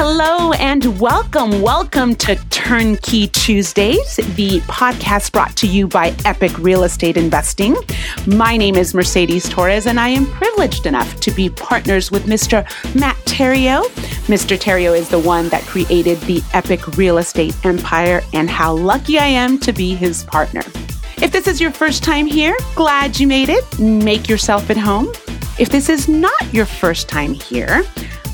Hello and welcome. Welcome to Turnkey Tuesdays, the podcast brought to you by Epic Real Estate Investing. My name is Mercedes Torres, and I am privileged enough to be partners with Mr. Matt Theriault. Mr. Theriault is the one that created the Epic Real Estate Empire, and how lucky I am to be his partner. If this is your first time here, glad you made it. Make yourself at home. If this is not your first time here,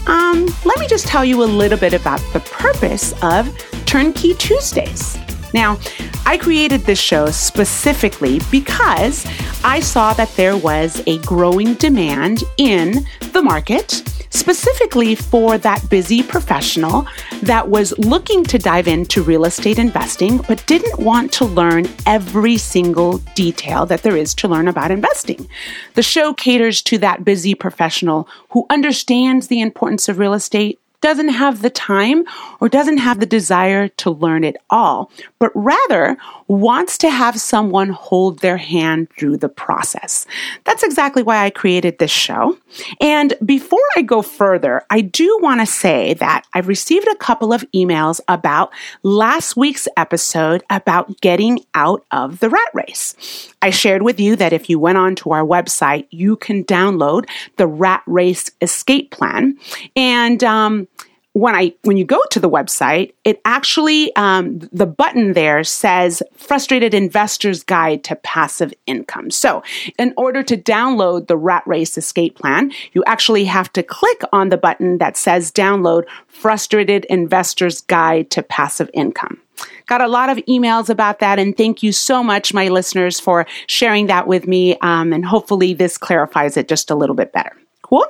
um, let me just tell you a little bit about the purpose of Turnkey Tuesdays. Now, I created this show specifically because I saw that there was a growing demand in the market specifically for that busy professional that was looking to dive into real estate investing, but didn't want to learn every single detail that there is to learn about investing. The show caters to that busy professional who understands the importance of real estate doesn't have the time or doesn't have the desire to learn it all, but rather wants to have someone hold their hand through the process. That's exactly why I created this show. And before I go further, I do want to say that I've received a couple of emails about last week's episode about getting out of the rat race. I shared with you that if you went onto our website, you can download the rat race escape plan. And, um, when I when you go to the website, it actually um, the button there says "Frustrated Investor's Guide to Passive Income." So, in order to download the Rat Race Escape Plan, you actually have to click on the button that says "Download Frustrated Investor's Guide to Passive Income." Got a lot of emails about that, and thank you so much, my listeners, for sharing that with me. Um, and hopefully, this clarifies it just a little bit better. Cool.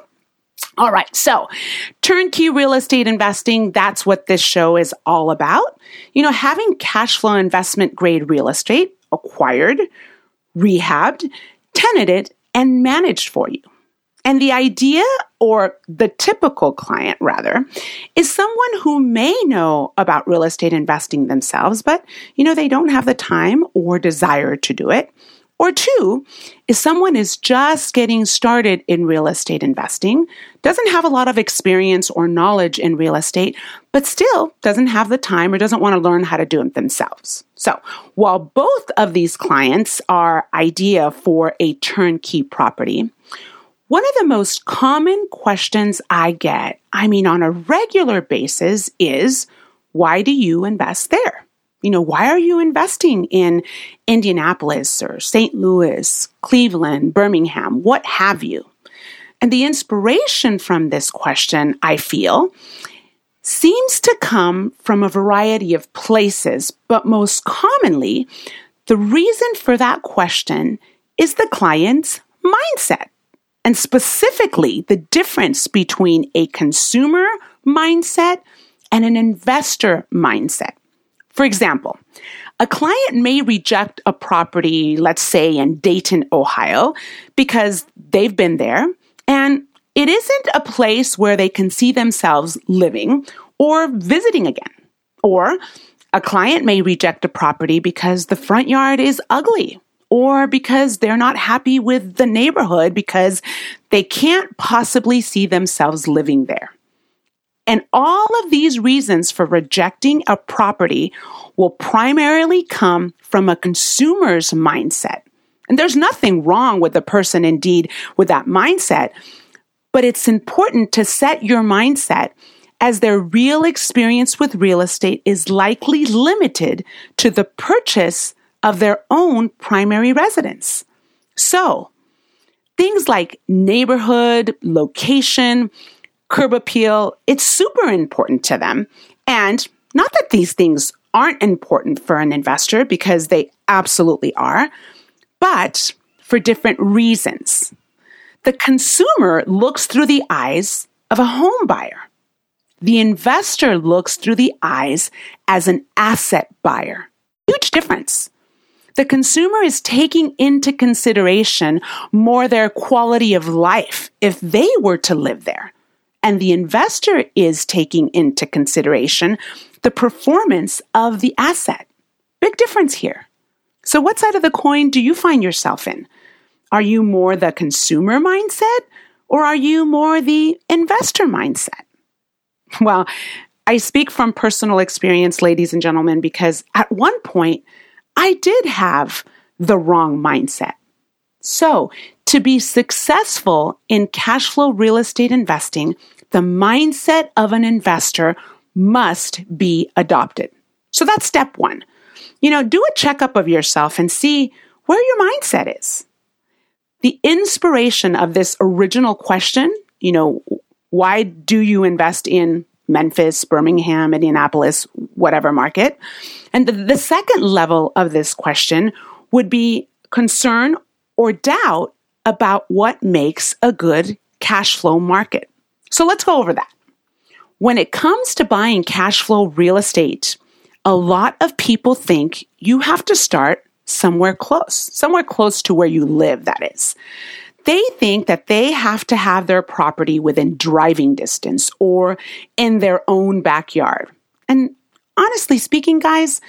All right. So turnkey real estate investing, that's what this show is all about. You know, having cash flow investment grade real estate acquired, rehabbed, tenanted, and managed for you. And the idea, or the typical client rather, is someone who may know about real estate investing themselves, but, you know, they don't have the time or desire to do it. Or two, if someone is just getting started in real estate investing, doesn't have a lot of experience or knowledge in real estate, but still doesn't have the time or doesn't want to learn how to do it themselves. So while both of these clients are idea for a turnkey property, one of the most common questions I get, I mean, on a regular basis is, why do you invest there? You know, why are you investing in Indianapolis or St. Louis, Cleveland, Birmingham, what have you? And the inspiration from this question, I feel, seems to come from a variety of places, but most commonly, the reason for that question is the client's mindset. And specifically, the difference between a consumer mindset and an investor mindset. For example, a client may reject a property, let's say in Dayton, Ohio, because they've been there and it isn't a place where they can see themselves living or visiting again. Or a client may reject a property because the front yard is ugly or because they're not happy with the neighborhood because they can't possibly see themselves living there. And all of these reasons for rejecting a property will primarily come from a consumer's mindset. And there's nothing wrong with the person, indeed, with that mindset. But it's important to set your mindset as their real experience with real estate is likely limited to the purchase of their own primary residence. So, things like neighborhood, location, curb appeal, it's super important to them. And not that these things aren't important for an investor because they absolutely are, but for different reasons. The consumer looks through the eyes of a home buyer. The investor looks through the eyes as an asset buyer. Huge difference. The consumer is taking into consideration more their quality of life if they were to live there. And the investor is taking into consideration the performance of the asset. Big difference here. So, what side of the coin do you find yourself in? Are you more the consumer mindset or are you more the investor mindset? Well, I speak from personal experience, ladies and gentlemen, because at one point I did have the wrong mindset. So, to be successful in cash flow real estate investing, the mindset of an investor must be adopted. So that's step one. You know, do a checkup of yourself and see where your mindset is. The inspiration of this original question, you know, why do you invest in Memphis, Birmingham, Indianapolis, whatever market? And the, the second level of this question would be concern or doubt about what makes a good cash flow market. So let's go over that. When it comes to buying cash flow real estate, a lot of people think you have to start somewhere close, somewhere close to where you live, that is. They think that they have to have their property within driving distance or in their own backyard. And honestly speaking, guys,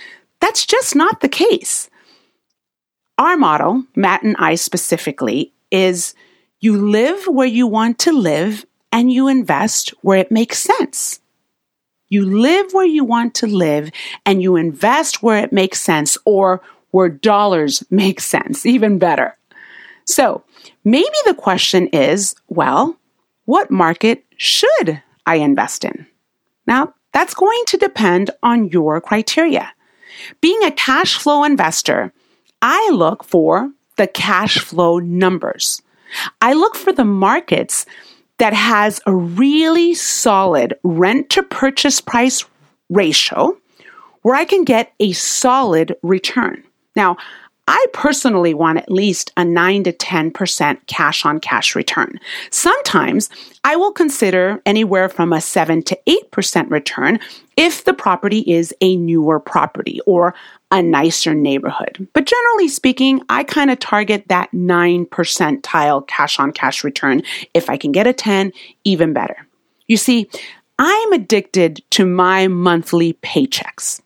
that's just not the case. Our model, Matt and I specifically, is you live where you want to live and you invest where it makes sense. You live where you want to live and you invest where it makes sense or where dollars make sense, even better. So maybe the question is well, what market should I invest in? Now, that's going to depend on your criteria. Being a cash flow investor, I look for the cash flow numbers. I look for the markets that has a really solid rent to purchase price ratio where I can get a solid return. Now, I personally want at least a 9 to 10% cash on cash return. Sometimes I will consider anywhere from a 7 to 8% return if the property is a newer property or a nicer neighborhood. But generally speaking, I kind of target that 9 percentile cash on cash return. If I can get a 10, even better. You see, I'm addicted to my monthly paychecks.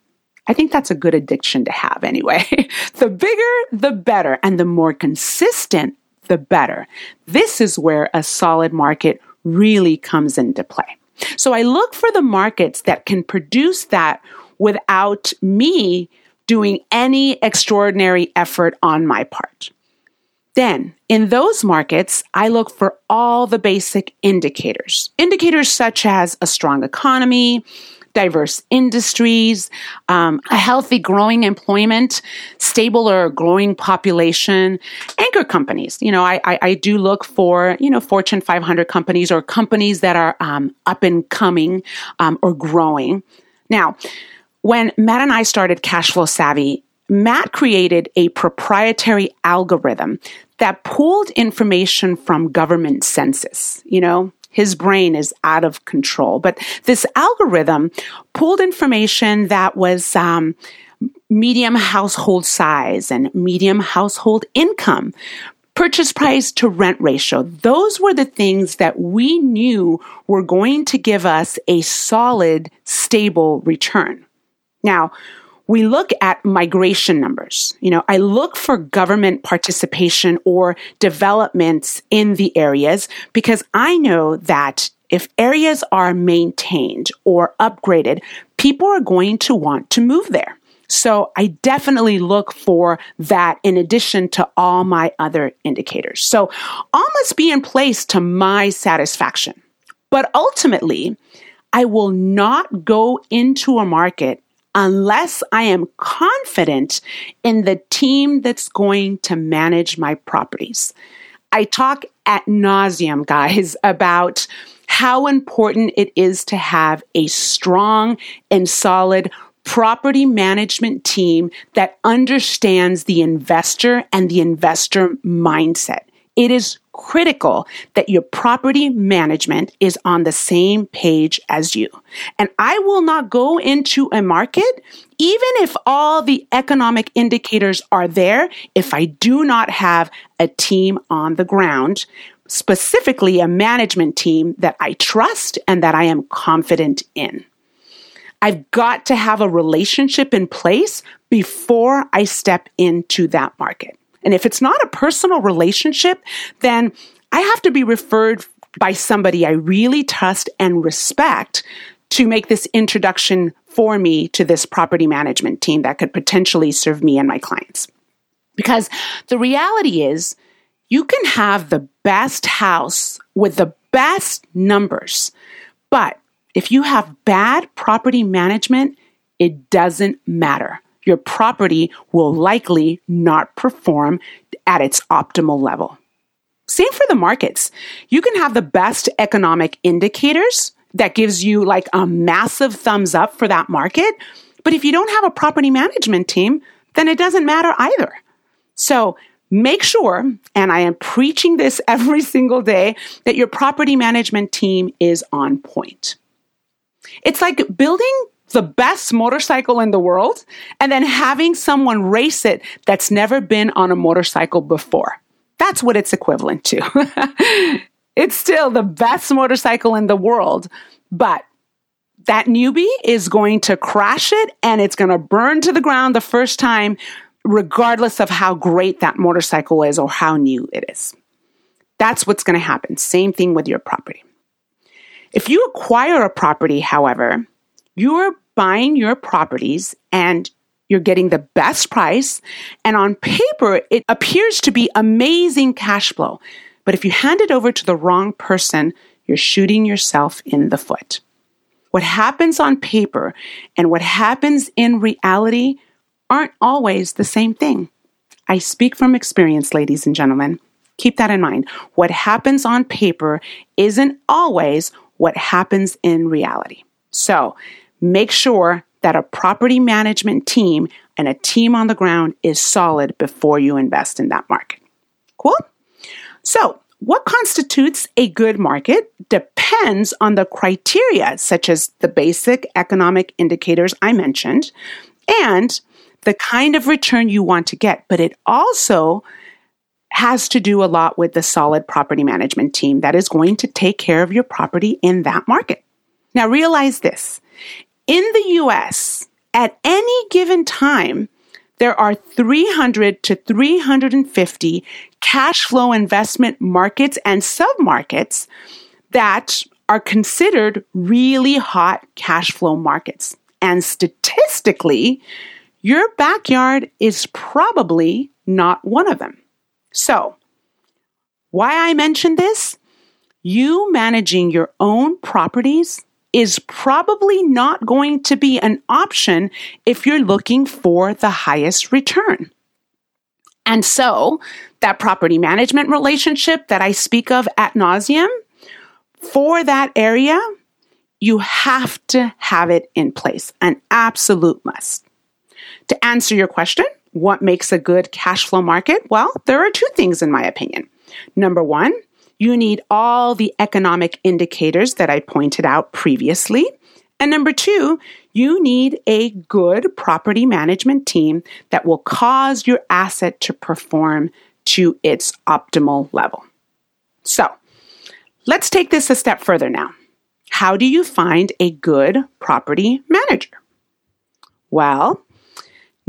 I think that's a good addiction to have anyway. the bigger, the better, and the more consistent, the better. This is where a solid market really comes into play. So I look for the markets that can produce that without me doing any extraordinary effort on my part. Then, in those markets, I look for all the basic indicators. Indicators such as a strong economy, diverse industries, um, a healthy growing employment, stable or growing population, anchor companies. You know, I, I, I do look for, you know, Fortune 500 companies or companies that are um, up and coming um, or growing. Now, when Matt and I started Cashflow Savvy, Matt created a proprietary algorithm that pulled information from government census. You know, his brain is out of control. But this algorithm pulled information that was um, medium household size and medium household income, purchase price to rent ratio. Those were the things that we knew were going to give us a solid, stable return. Now, we look at migration numbers. You know, I look for government participation or developments in the areas because I know that if areas are maintained or upgraded, people are going to want to move there. So I definitely look for that in addition to all my other indicators. So all must be in place to my satisfaction. But ultimately, I will not go into a market unless I am confident in the team that's going to manage my properties. I talk at nauseum, guys, about how important it is to have a strong and solid property management team that understands the investor and the investor mindset. It is critical that your property management is on the same page as you. And I will not go into a market, even if all the economic indicators are there, if I do not have a team on the ground, specifically a management team that I trust and that I am confident in. I've got to have a relationship in place before I step into that market. And if it's not a personal relationship, then I have to be referred by somebody I really trust and respect to make this introduction for me to this property management team that could potentially serve me and my clients. Because the reality is, you can have the best house with the best numbers, but if you have bad property management, it doesn't matter. Your property will likely not perform at its optimal level. Same for the markets. You can have the best economic indicators that gives you like a massive thumbs up for that market. But if you don't have a property management team, then it doesn't matter either. So make sure, and I am preaching this every single day, that your property management team is on point. It's like building the best motorcycle in the world and then having someone race it that's never been on a motorcycle before. That's what it's equivalent to. it's still the best motorcycle in the world, but that newbie is going to crash it and it's going to burn to the ground the first time, regardless of how great that motorcycle is or how new it is. That's what's going to happen. Same thing with your property. If you acquire a property, however, you're buying your properties and you're getting the best price. And on paper, it appears to be amazing cash flow. But if you hand it over to the wrong person, you're shooting yourself in the foot. What happens on paper and what happens in reality aren't always the same thing. I speak from experience, ladies and gentlemen. Keep that in mind. What happens on paper isn't always what happens in reality. So make sure that a property management team and a team on the ground is solid before you invest in that market. Cool? So, what constitutes a good market depends on the criteria, such as the basic economic indicators I mentioned and the kind of return you want to get. But it also has to do a lot with the solid property management team that is going to take care of your property in that market. Now, realize this in the US, at any given time, there are 300 to 350 cash flow investment markets and submarkets that are considered really hot cash flow markets. And statistically, your backyard is probably not one of them. So, why I mention this? You managing your own properties is probably not going to be an option if you're looking for the highest return. And so, that property management relationship that I speak of at nauseum, for that area, you have to have it in place, an absolute must. To answer your question, what makes a good cash flow market? Well, there are two things in my opinion. Number one, you need all the economic indicators that I pointed out previously. And number two, you need a good property management team that will cause your asset to perform to its optimal level. So let's take this a step further now. How do you find a good property manager? Well,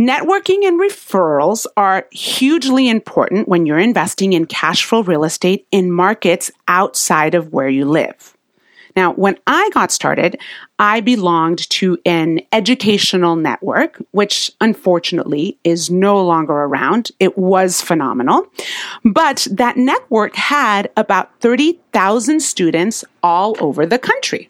Networking and referrals are hugely important when you're investing in cash flow real estate in markets outside of where you live. Now, when I got started, I belonged to an educational network, which unfortunately is no longer around. It was phenomenal. But that network had about 30,000 students all over the country.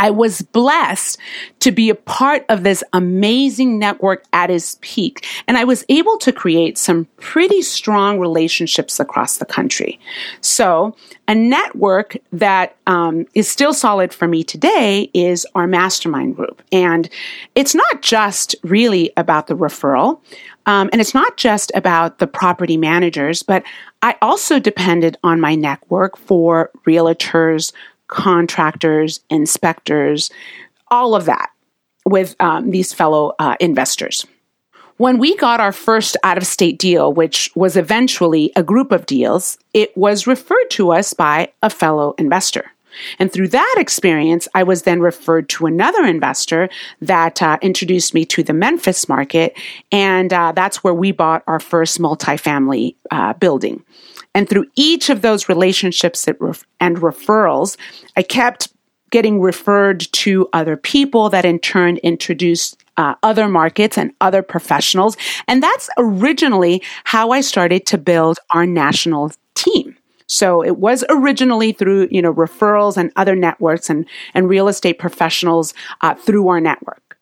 I was blessed to be a part of this amazing network at its peak. And I was able to create some pretty strong relationships across the country. So a network that um, is still solid for me today is our mastermind group. And it's not just really about the referral. Um, and it's not just about the property managers, but I also depended on my network for realtors, contractors, inspectors, all of that with um, these fellow uh, investors. When we got our first out of state deal, which was eventually a group of deals, it was referred to us by a fellow investor. And through that experience, I was then referred to another investor that uh, introduced me to the Memphis market. And uh, that's where we bought our first multifamily uh, building. And through each of those relationships and referrals, I kept getting referred to other people that in turn introduced uh, other markets and other professionals. And that's originally how I started to build our national team. So it was originally through, you know, referrals and other networks and, and real estate professionals uh, through our network.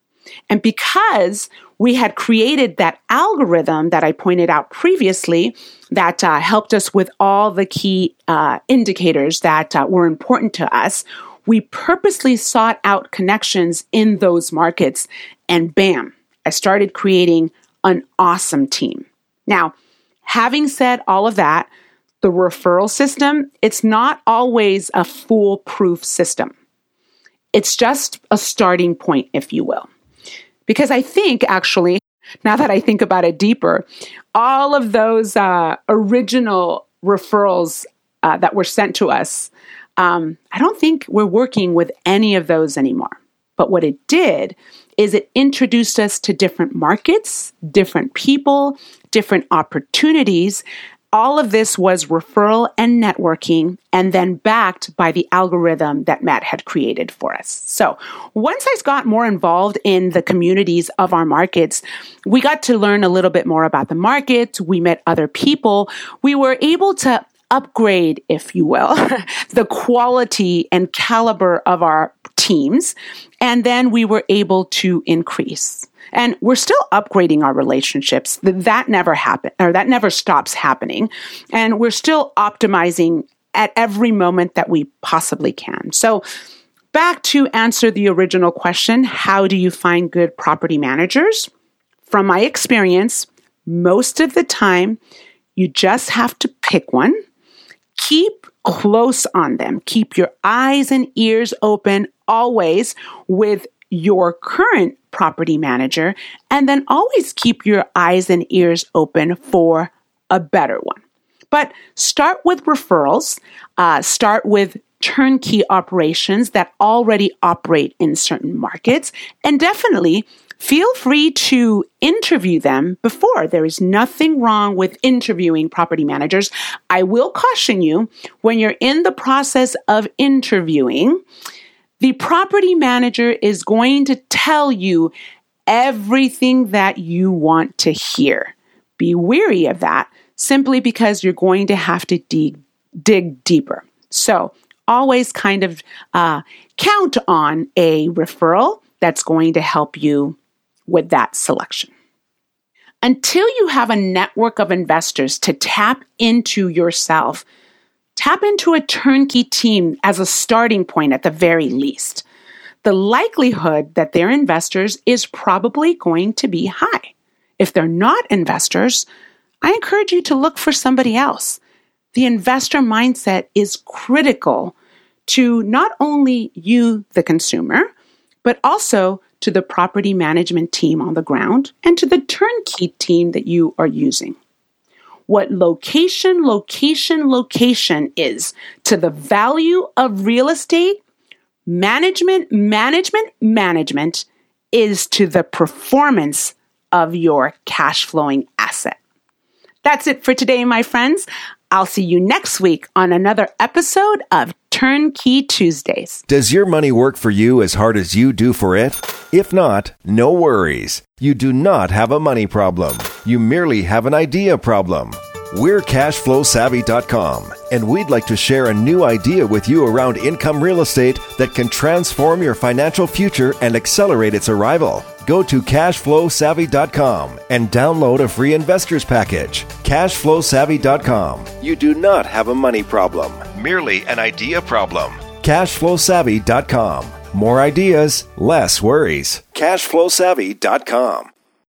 And because we had created that algorithm that I pointed out previously that uh, helped us with all the key uh, indicators that uh, were important to us. We purposely sought out connections in those markets, and bam, I started creating an awesome team. Now, having said all of that, the referral system, it's not always a foolproof system. It's just a starting point, if you will. Because I think actually, now that I think about it deeper, all of those uh, original referrals uh, that were sent to us, um, I don't think we're working with any of those anymore. But what it did is it introduced us to different markets, different people, different opportunities all of this was referral and networking and then backed by the algorithm that Matt had created for us. So once I got more involved in the communities of our markets, we got to learn a little bit more about the market. We met other people. We were able to upgrade, if you will, the quality and caliber of our teams. And then we were able to increase. And we're still upgrading our relationships. That never happened or that never stops happening. And we're still optimizing at every moment that we possibly can. So back to answer the original question, how do you find good property managers? From my experience, most of the time, you just have to pick one. Keep close on them. Keep your eyes and ears open always with your current property manager, and then always keep your eyes and ears open for a better one. But start with referrals, uh, start with turnkey operations that already operate in certain markets, and definitely feel free to interview them before. There is nothing wrong with interviewing property managers. I will caution you when you're in the process of interviewing, the property manager is going to tell you everything that you want to hear. Be weary of that simply because you're going to have to dig, dig deeper. So, always kind of uh, count on a referral that's going to help you with that selection. Until you have a network of investors to tap into yourself, Tap into a turnkey team as a starting point at the very least. The likelihood that they're investors is probably going to be high. If they're not investors, I encourage you to look for somebody else. The investor mindset is critical to not only you, the consumer, but also to the property management team on the ground and to the turnkey team that you are using what location, location, location is to the value of real estate, management, management, management is to the performance of your cash flowing asset. That's it for today, my friends. I'll see you next week on another episode of Turnkey Tuesdays. Does your money work for you as hard as you do for it? If not, no worries. You do not have a money problem. You merely have an idea problem. We're cashflowsavvy.com, and we'd like to share a new idea with you around income real estate that can transform your financial future and accelerate its arrival. Go to cashflowsavvy.com and download a free investors package. Cashflowsavvy.com. You do not have a money problem, merely an idea problem. Cashflowsavvy.com. More ideas, less worries. Cashflowsavvy.com.